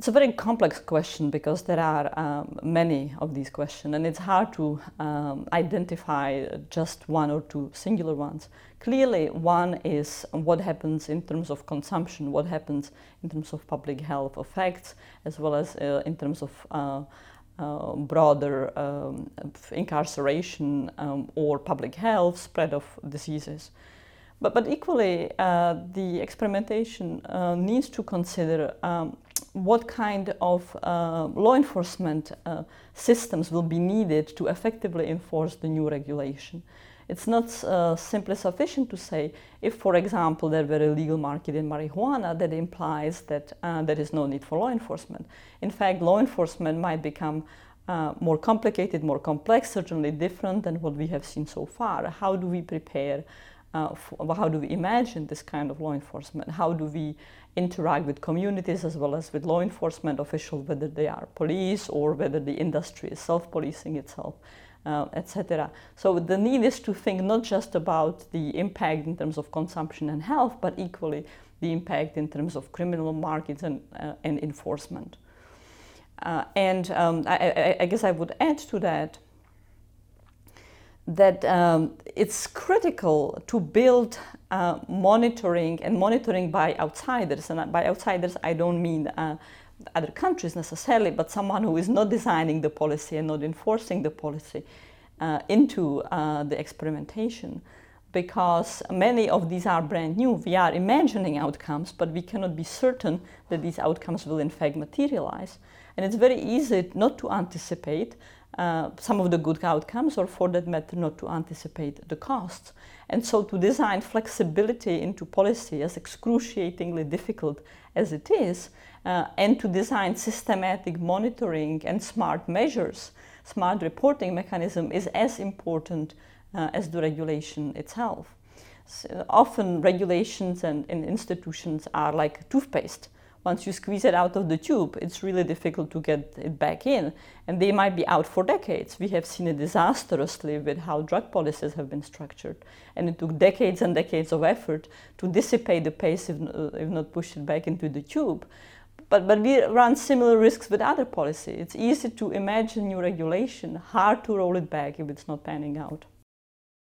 It's a very complex question because there are um, many of these questions, and it's hard to um, identify just one or two singular ones. Clearly, one is what happens in terms of consumption, what happens in terms of public health effects, as well as uh, in terms of uh, uh, broader um, incarceration um, or public health, spread of diseases. But, but equally, uh, the experimentation uh, needs to consider um, what kind of uh, law enforcement uh, systems will be needed to effectively enforce the new regulation. It's not uh, simply sufficient to say if, for example, there were a legal market in marijuana, that implies that uh, there is no need for law enforcement. In fact, law enforcement might become uh, more complicated, more complex, certainly different than what we have seen so far. How do we prepare? Uh, how do we imagine this kind of law enforcement? How do we interact with communities as well as with law enforcement officials, whether they are police or whether the industry is self-policing itself, uh, etc. So the need is to think not just about the impact in terms of consumption and health, but equally the impact in terms of criminal markets and, uh, and enforcement. Uh, and um, I, I, guess I would add to that that um, it's critical to build uh, monitoring and monitoring by outsiders. And by outsiders, I don't mean uh, other countries necessarily, but someone who is not designing the policy and not enforcing the policy uh, into uh, the experimentation. Because many of these are brand new. We are imagining outcomes, but we cannot be certain that these outcomes will in fact materialize. And it's very easy not to anticipate uh, some of the good outcomes, or for that matter, not to anticipate the costs. And so, to design flexibility into policy, as excruciatingly difficult as it is, uh, and to design systematic monitoring and smart measures, smart reporting mechanism is as important uh, as the regulation itself. So often, regulations and, and institutions are like toothpaste once you squeeze it out of the tube, it's really difficult to get it back in. And they might be out for decades. We have seen it disastrously with how drug policies have been structured. And it took decades and decades of effort to dissipate the pace, if, if not push it back into the tube. But, but we run similar risks with other policy. It's easy to imagine new regulation, hard to roll it back if it's not panning out.